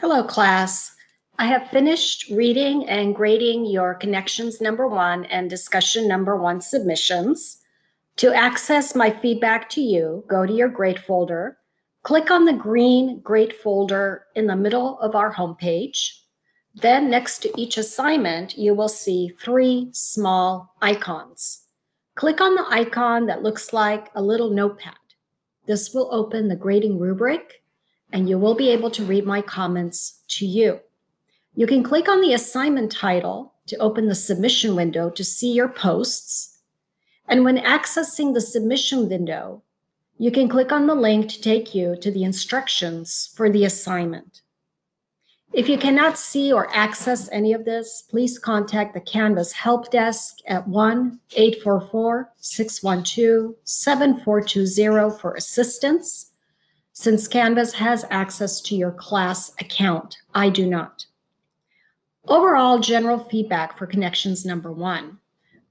Hello, class. I have finished reading and grading your connections number one and discussion number one submissions. To access my feedback to you, go to your grade folder, click on the green grade folder in the middle of our homepage. Then next to each assignment, you will see three small icons. Click on the icon that looks like a little notepad. This will open the grading rubric and you will be able to read my comments to you. You can click on the assignment title to open the submission window to see your posts. And when accessing the submission window, you can click on the link to take you to the instructions for the assignment. If you cannot see or access any of this, please contact the Canvas Help Desk at 1 844 612 7420 for assistance since Canvas has access to your class account. I do not. Overall general feedback for connections number one.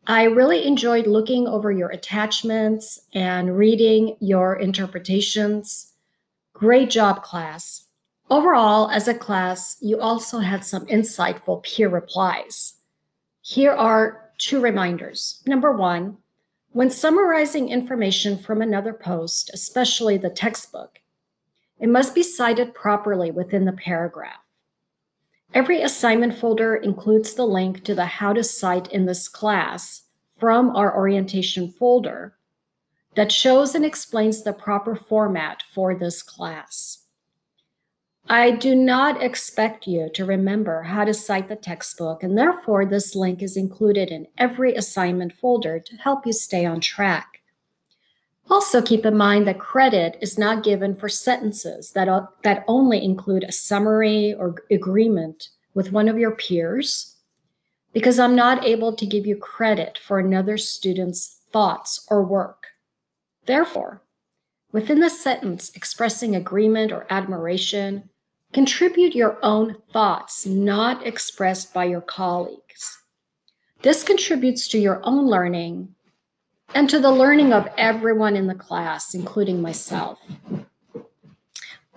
I really enjoyed looking over your attachments and reading your interpretations. Great job, class. Overall, as a class, you also had some insightful peer replies. Here are two reminders. Number one, when summarizing information from another post, especially the textbook, it must be cited properly within the paragraph. Every assignment folder includes the link to the How to Cite in this class from our orientation folder that shows and explains the proper format for this class. I do not expect you to remember how to cite the textbook, and therefore this link is included in every assignment folder to help you stay on track. Also keep in mind that credit is not given for sentences that, that only include a summary or agreement with one of your peers, because I'm not able to give you credit for another student's thoughts or work. Therefore, within the sentence expressing agreement or admiration, contribute your own thoughts not expressed by your colleagues. This contributes to your own learning and to the learning of everyone in the class, including myself.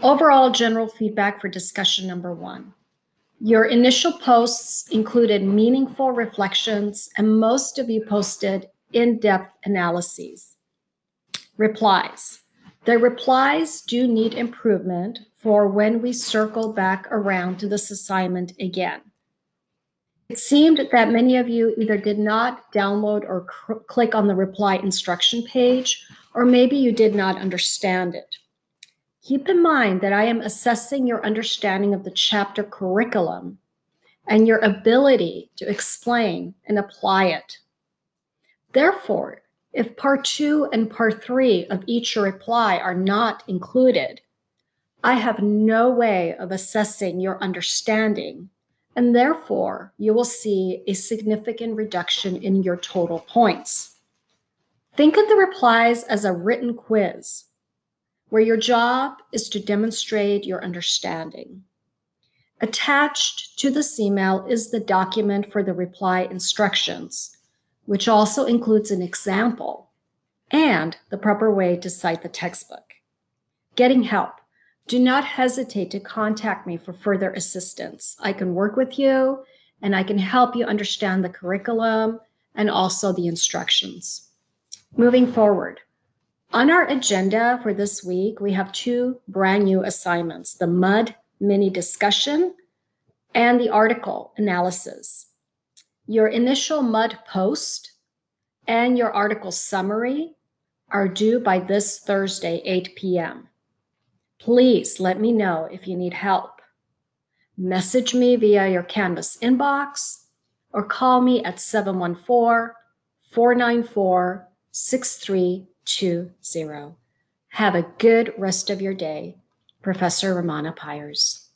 Overall general feedback for discussion number one. Your initial posts included meaningful reflections, and most of you posted in-depth analyses. Replies. The replies do need improvement for when we circle back around to this assignment again. It seemed that many of you either did not download or click on the reply instruction page, or maybe you did not understand it. Keep in mind that I am assessing your understanding of the chapter curriculum and your ability to explain and apply it. Therefore, if part two and part three of each reply are not included, I have no way of assessing your understanding and therefore you will see a significant reduction in your total points. Think of the replies as a written quiz, where your job is to demonstrate your understanding. Attached to this email is the document for the reply instructions, which also includes an example and the proper way to cite the textbook. Getting help do not hesitate to contact me for further assistance. I can work with you and I can help you understand the curriculum and also the instructions. Moving forward, on our agenda for this week, we have two brand new assignments, the MUD mini discussion and the article analysis. Your initial MUD post and your article summary are due by this Thursday, 8 p.m. Please let me know if you need help. Message me via your Canvas inbox or call me at 714 494 6320. Have a good rest of your day. Professor Romana Pyers.